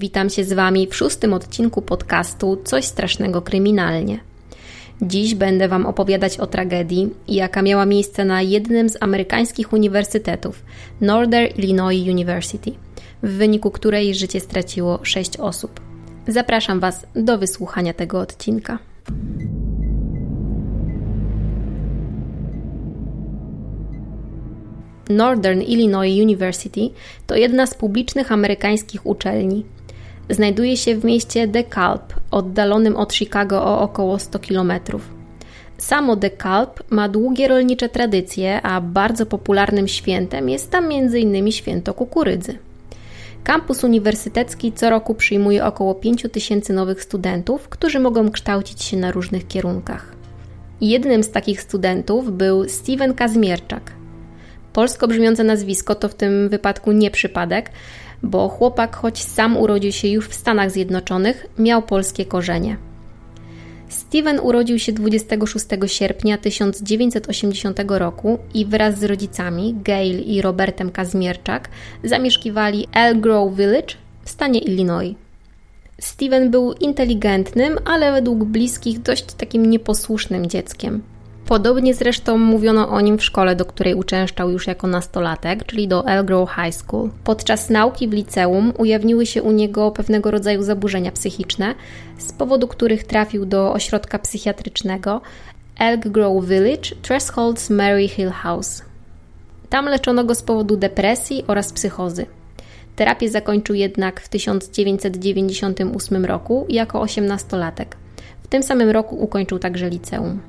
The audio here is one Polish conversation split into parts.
Witam się z Wami w szóstym odcinku podcastu Coś strasznego kryminalnie. Dziś będę Wam opowiadać o tragedii, jaka miała miejsce na jednym z amerykańskich uniwersytetów Northern Illinois University, w wyniku której życie straciło sześć osób. Zapraszam Was do wysłuchania tego odcinka. Northern Illinois University to jedna z publicznych amerykańskich uczelni. Znajduje się w mieście DeKalb, oddalonym od Chicago o około 100 km. Samo DeKalb ma długie rolnicze tradycje, a bardzo popularnym świętem jest tam m.in. święto kukurydzy. Kampus uniwersytecki co roku przyjmuje około 5 tysięcy nowych studentów, którzy mogą kształcić się na różnych kierunkach. Jednym z takich studentów był Steven Kazmierczak – Polsko brzmiące nazwisko to w tym wypadku nie przypadek, bo chłopak, choć sam urodził się już w Stanach Zjednoczonych, miał polskie korzenie. Steven urodził się 26 sierpnia 1980 roku i wraz z rodzicami, Gail i Robertem Kazmierczak, zamieszkiwali Elk Grove Village w stanie Illinois. Steven był inteligentnym, ale według bliskich dość takim nieposłusznym dzieckiem. Podobnie zresztą mówiono o nim w szkole, do której uczęszczał już jako nastolatek, czyli do Elgrove High School. Podczas nauki w liceum ujawniły się u niego pewnego rodzaju zaburzenia psychiczne, z powodu których trafił do ośrodka psychiatrycznego Elk Grove Village, Thresholds Mary Hill House. Tam leczono go z powodu depresji oraz psychozy. Terapię zakończył jednak w 1998 roku jako osiemnastolatek. W tym samym roku ukończył także liceum.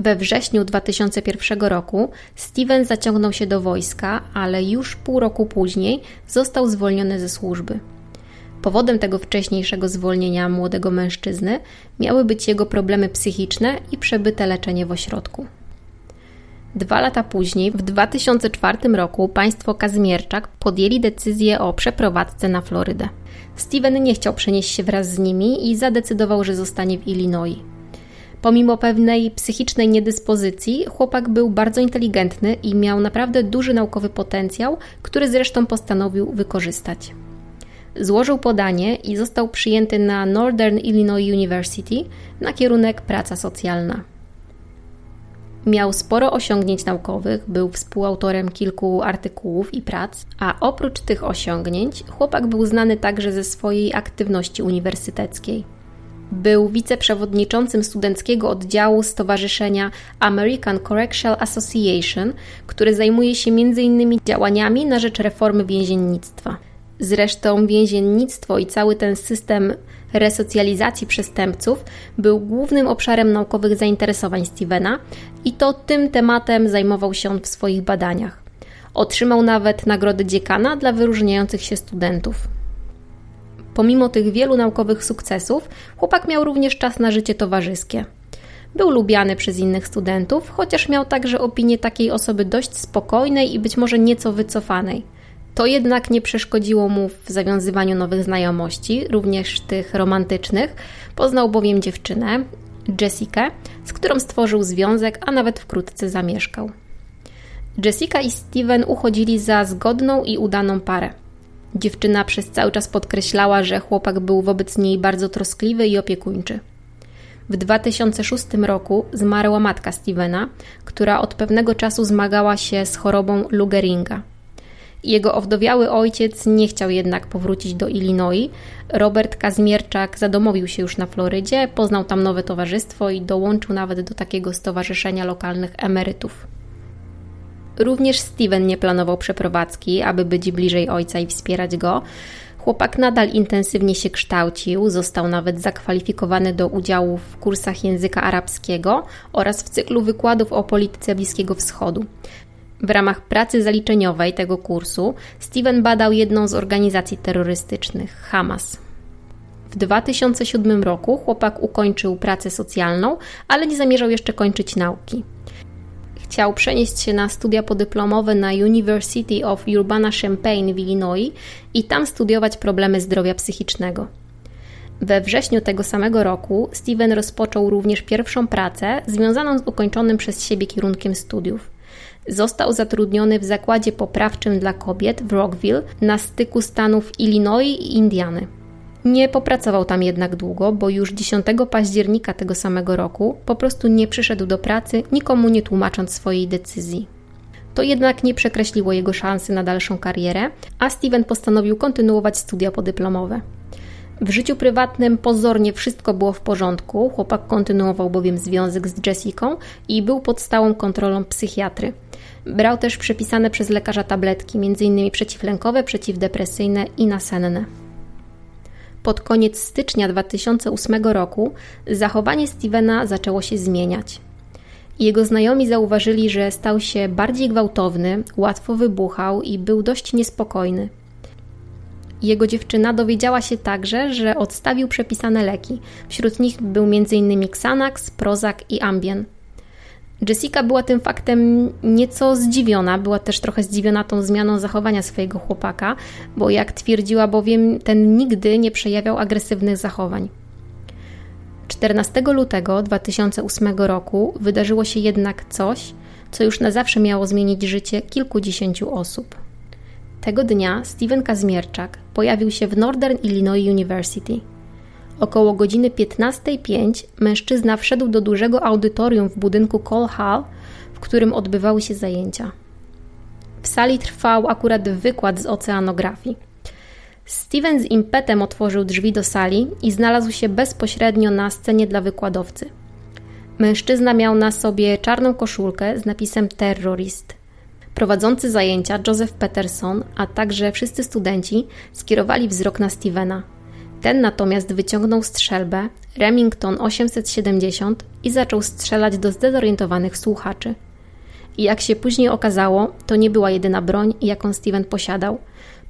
We wrześniu 2001 roku Steven zaciągnął się do wojska, ale już pół roku później został zwolniony ze służby. Powodem tego wcześniejszego zwolnienia młodego mężczyzny miały być jego problemy psychiczne i przebyte leczenie w ośrodku. Dwa lata później, w 2004 roku, państwo Kazmierczak podjęli decyzję o przeprowadzce na Florydę. Steven nie chciał przenieść się wraz z nimi i zadecydował, że zostanie w Illinois. Pomimo pewnej psychicznej niedyspozycji, chłopak był bardzo inteligentny i miał naprawdę duży naukowy potencjał, który zresztą postanowił wykorzystać. Złożył podanie i został przyjęty na Northern Illinois University na kierunek praca socjalna. Miał sporo osiągnięć naukowych, był współautorem kilku artykułów i prac, a oprócz tych osiągnięć, chłopak był znany także ze swojej aktywności uniwersyteckiej. Był wiceprzewodniczącym studenckiego oddziału Stowarzyszenia American Correctional Association, który zajmuje się m.in. działaniami na rzecz reformy więziennictwa. Zresztą więziennictwo i cały ten system resocjalizacji przestępców był głównym obszarem naukowych zainteresowań Stevena i to tym tematem zajmował się on w swoich badaniach. Otrzymał nawet nagrodę dziekana dla wyróżniających się studentów. Pomimo tych wielu naukowych sukcesów, chłopak miał również czas na życie towarzyskie. Był lubiany przez innych studentów, chociaż miał także opinię takiej osoby dość spokojnej i być może nieco wycofanej. To jednak nie przeszkodziło mu w zawiązywaniu nowych znajomości, również tych romantycznych. Poznał bowiem dziewczynę, Jessikę, z którą stworzył związek, a nawet wkrótce zamieszkał. Jessica i Steven uchodzili za zgodną i udaną parę. Dziewczyna przez cały czas podkreślała, że chłopak był wobec niej bardzo troskliwy i opiekuńczy. W 2006 roku zmarła matka Stevena, która od pewnego czasu zmagała się z chorobą Lou Gehriga. Jego owdowiały ojciec nie chciał jednak powrócić do Illinois. Robert Kazmierczak zadomowił się już na Florydzie, poznał tam nowe towarzystwo i dołączył nawet do takiego stowarzyszenia lokalnych emerytów. Również Steven nie planował przeprowadzki, aby być bliżej ojca i wspierać go. Chłopak nadal intensywnie się kształcił, został nawet zakwalifikowany do udziału w kursach języka arabskiego oraz w cyklu wykładów o polityce Bliskiego Wschodu. W ramach pracy zaliczeniowej tego kursu Steven badał jedną z organizacji terrorystycznych Hamas. W 2007 roku chłopak ukończył pracę socjalną, ale nie zamierzał jeszcze kończyć nauki chciał przenieść się na studia podyplomowe na University of Urbana-Champaign w Illinois i tam studiować problemy zdrowia psychicznego. We wrześniu tego samego roku Steven rozpoczął również pierwszą pracę związaną z ukończonym przez siebie kierunkiem studiów. Został zatrudniony w zakładzie poprawczym dla kobiet w Rockville na styku stanów Illinois i Indiany. Nie popracował tam jednak długo, bo już 10 października tego samego roku po prostu nie przyszedł do pracy, nikomu nie tłumacząc swojej decyzji. To jednak nie przekreśliło jego szansy na dalszą karierę, a Steven postanowił kontynuować studia podyplomowe. W życiu prywatnym pozornie wszystko było w porządku, chłopak kontynuował bowiem związek z Jessiką i był pod stałą kontrolą psychiatry. Brał też przepisane przez lekarza tabletki, m.in. przeciwlękowe, przeciwdepresyjne i nasenne. Pod koniec stycznia 2008 roku zachowanie Stevena zaczęło się zmieniać. Jego znajomi zauważyli, że stał się bardziej gwałtowny, łatwo wybuchał i był dość niespokojny. Jego dziewczyna dowiedziała się także, że odstawił przepisane leki. Wśród nich był m.in. Xanax, Prozac i Ambien. Jessica była tym faktem nieco zdziwiona, była też trochę zdziwiona tą zmianą zachowania swojego chłopaka, bo jak twierdziła bowiem, ten nigdy nie przejawiał agresywnych zachowań. 14 lutego 2008 roku wydarzyło się jednak coś, co już na zawsze miało zmienić życie kilkudziesięciu osób. Tego dnia Steven Kazmierczak pojawił się w Northern Illinois University. Około godziny 15.05 mężczyzna wszedł do dużego audytorium w budynku Cole Hall, w którym odbywały się zajęcia. W sali trwał akurat wykład z oceanografii. Steven z impetem otworzył drzwi do sali i znalazł się bezpośrednio na scenie dla wykładowcy. Mężczyzna miał na sobie czarną koszulkę z napisem terrorist. Prowadzący zajęcia Joseph Peterson, a także wszyscy studenci skierowali wzrok na Stevena. Ten natomiast wyciągnął strzelbę Remington 870 i zaczął strzelać do zdezorientowanych słuchaczy. I jak się później okazało, to nie była jedyna broń, jaką Steven posiadał.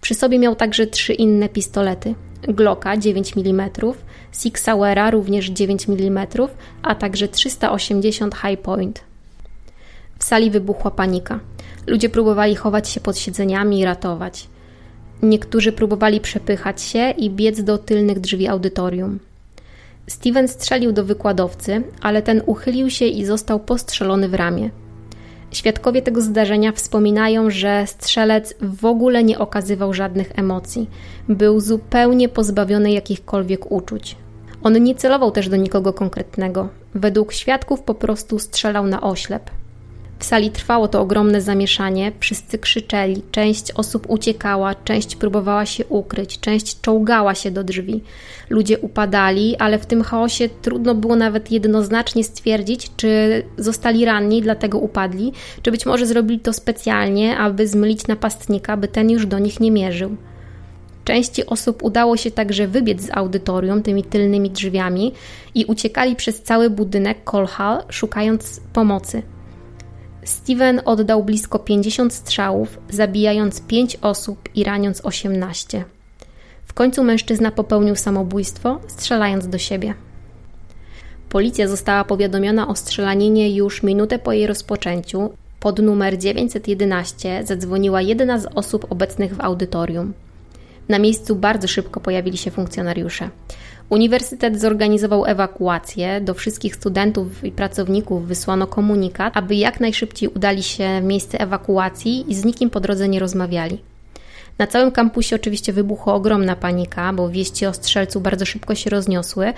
Przy sobie miał także trzy inne pistolety. Glocka 9 mm, Sig Sauera również 9 mm, a także 380 High Point. W sali wybuchła panika. Ludzie próbowali chować się pod siedzeniami i ratować. Niektórzy próbowali przepychać się i biec do tylnych drzwi audytorium. Steven strzelił do wykładowcy, ale ten uchylił się i został postrzelony w ramię. Świadkowie tego zdarzenia wspominają, że strzelec w ogóle nie okazywał żadnych emocji. Był zupełnie pozbawiony jakichkolwiek uczuć. On nie celował też do nikogo konkretnego. Według świadków po prostu strzelał na oślep. W sali trwało to ogromne zamieszanie, wszyscy krzyczeli, część osób uciekała, część próbowała się ukryć, część czołgała się do drzwi. Ludzie upadali, ale w tym chaosie trudno było nawet jednoznacznie stwierdzić, czy zostali ranni, dlatego upadli, czy być może zrobili to specjalnie, aby zmylić napastnika, by ten już do nich nie mierzył. Części osób udało się także wybiec z audytorium tymi tylnymi drzwiami i uciekali przez cały budynek Colhall, szukając pomocy. Steven oddał blisko 50 strzałów, zabijając 5 osób i raniąc 18. W końcu mężczyzna popełnił samobójstwo, strzelając do siebie. Policja została powiadomiona o strzelaninie już minutę po jej rozpoczęciu. Pod numer 911 zadzwoniła jedna z osób obecnych w audytorium. Na miejscu bardzo szybko pojawili się funkcjonariusze. Uniwersytet zorganizował ewakuację. Do wszystkich studentów i pracowników wysłano komunikat, aby jak najszybciej udali się w miejsce ewakuacji i z nikim po drodze nie rozmawiali. Na całym kampusie oczywiście wybuchła ogromna panika, bo wieści o strzelcu bardzo szybko się rozniosły,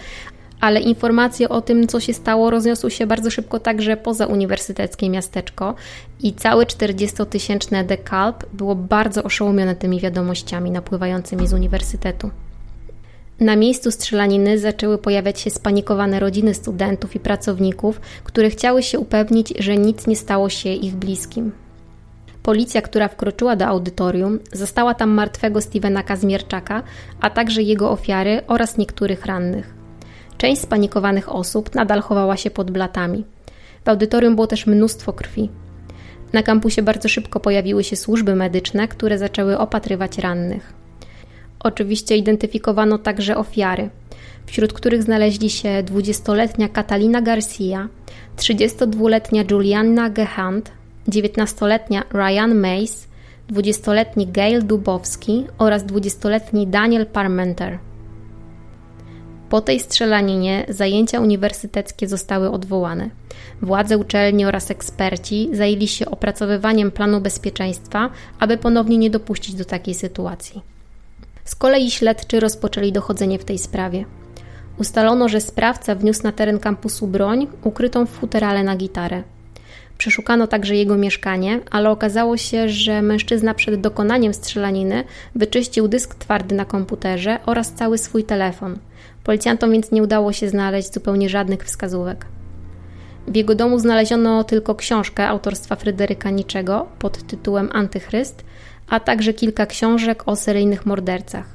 ale informacje o tym, co się stało, rozniosły się bardzo szybko także poza uniwersyteckie miasteczko i całe 40-tysięczne DeKalb było bardzo oszołomione tymi wiadomościami napływającymi z uniwersytetu. Na miejscu strzelaniny zaczęły pojawiać się spanikowane rodziny studentów i pracowników, które chciały się upewnić, że nic nie stało się ich bliskim. Policja, która wkroczyła do audytorium, zastała tam martwego Stevena Kazmierczaka, a także jego ofiary oraz niektórych rannych. Część spanikowanych osób nadal chowała się pod blatami. W audytorium było też mnóstwo krwi. Na kampusie bardzo szybko pojawiły się służby medyczne, które zaczęły opatrywać rannych. Oczywiście identyfikowano także ofiary, wśród których znaleźli się 20-letnia Catalina Garcia, 32-letnia Julianna Gehand, 19-letnia Ryan Mays, 20-letni Gail Dubowski oraz 20-letni Daniel Parmenter. Po tej strzelaninie zajęcia uniwersyteckie zostały odwołane. Władze uczelni oraz eksperci zajęli się opracowywaniem planu bezpieczeństwa, aby ponownie nie dopuścić do takiej sytuacji. Z kolei śledczy rozpoczęli dochodzenie w tej sprawie. Ustalono, że sprawca wniósł na teren kampusu broń ukrytą w futerale na gitarę. Przeszukano także jego mieszkanie, ale okazało się, że mężczyzna przed dokonaniem strzelaniny wyczyścił dysk twardy na komputerze oraz cały swój telefon. Policjantom więc nie udało się znaleźć zupełnie żadnych wskazówek. W jego domu znaleziono tylko książkę autorstwa Fryderyka Niczego pod tytułem Antychryst, a także kilka książek o seryjnych mordercach.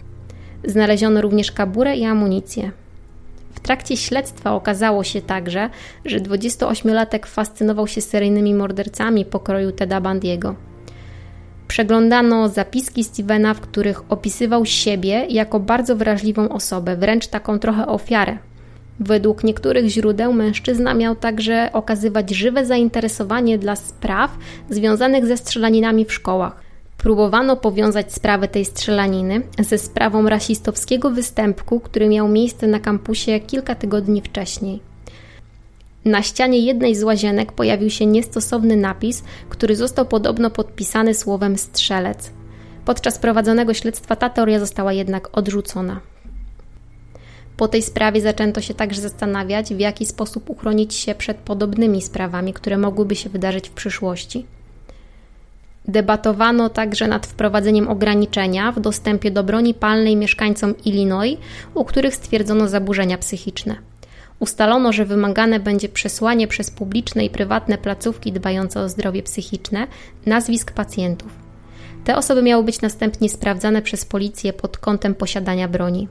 Znaleziono również kaburę i amunicję. W trakcie śledztwa okazało się także, że 28-latek fascynował się seryjnymi mordercami pokroju Teda Bandiego. Przeglądano zapiski Stevena, w których opisywał siebie jako bardzo wrażliwą osobę, wręcz taką trochę ofiarę. Według niektórych źródeł mężczyzna miał także okazywać żywe zainteresowanie dla spraw związanych ze strzelaninami w szkołach. Próbowano powiązać sprawę tej strzelaniny ze sprawą rasistowskiego występku, który miał miejsce na kampusie kilka tygodni wcześniej. Na ścianie jednej z łazienek pojawił się niestosowny napis, który został podobno podpisany słowem strzelec. Podczas prowadzonego śledztwa ta teoria została jednak odrzucona. Po tej sprawie zaczęto się także zastanawiać, w jaki sposób uchronić się przed podobnymi sprawami, które mogłyby się wydarzyć w przyszłości. Debatowano także nad wprowadzeniem ograniczenia w dostępie do broni palnej mieszkańcom Illinois, u których stwierdzono zaburzenia psychiczne. Ustalono, że wymagane będzie przesłanie przez publiczne i prywatne placówki dbające o zdrowie psychiczne nazwisk pacjentów. Te osoby miały być następnie sprawdzane przez policję pod kątem posiadania broni.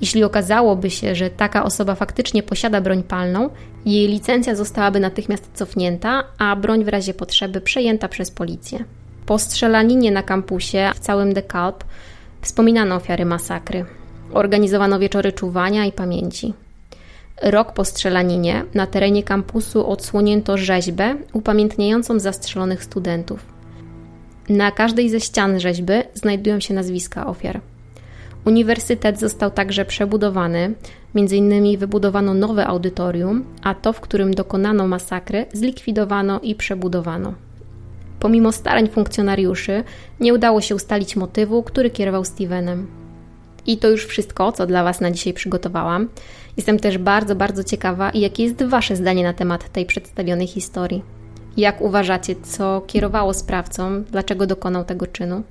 Jeśli okazałoby się, że taka osoba faktycznie posiada broń palną, jej licencja zostałaby natychmiast cofnięta, a broń w razie potrzeby przejęta przez policję. Po strzelaninie na kampusie w całym DeKalb wspominano ofiary masakry. Organizowano wieczory czuwania i pamięci. Rok po strzelaninie na terenie kampusu odsłonięto rzeźbę upamiętniającą zastrzelonych studentów. Na każdej ze ścian rzeźby znajdują się nazwiska ofiar. Uniwersytet został także przebudowany, m.in. wybudowano nowe audytorium, a to, w którym dokonano masakry, zlikwidowano i przebudowano. Pomimo starań funkcjonariuszy, nie udało się ustalić motywu, który kierował Stevenem. I to już wszystko, co dla Was na dzisiaj przygotowałam. Jestem też bardzo, bardzo ciekawa, jakie jest Wasze zdanie na temat tej przedstawionej historii. Jak uważacie, co kierowało sprawcą, dlaczego dokonał tego czynu?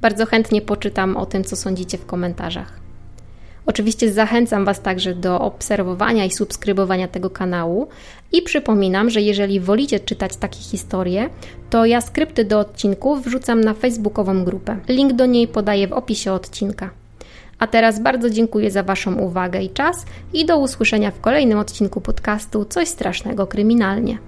Bardzo chętnie poczytam o tym, co sądzicie w komentarzach. Oczywiście zachęcam Was także do obserwowania i subskrybowania tego kanału i przypominam, że jeżeli wolicie czytać takie historie, to ja skrypty do odcinków wrzucam na facebookową grupę. Link do niej podaję w opisie odcinka. A teraz bardzo dziękuję za Waszą uwagę i czas i do usłyszenia w kolejnym odcinku podcastu Coś strasznego kryminalnie.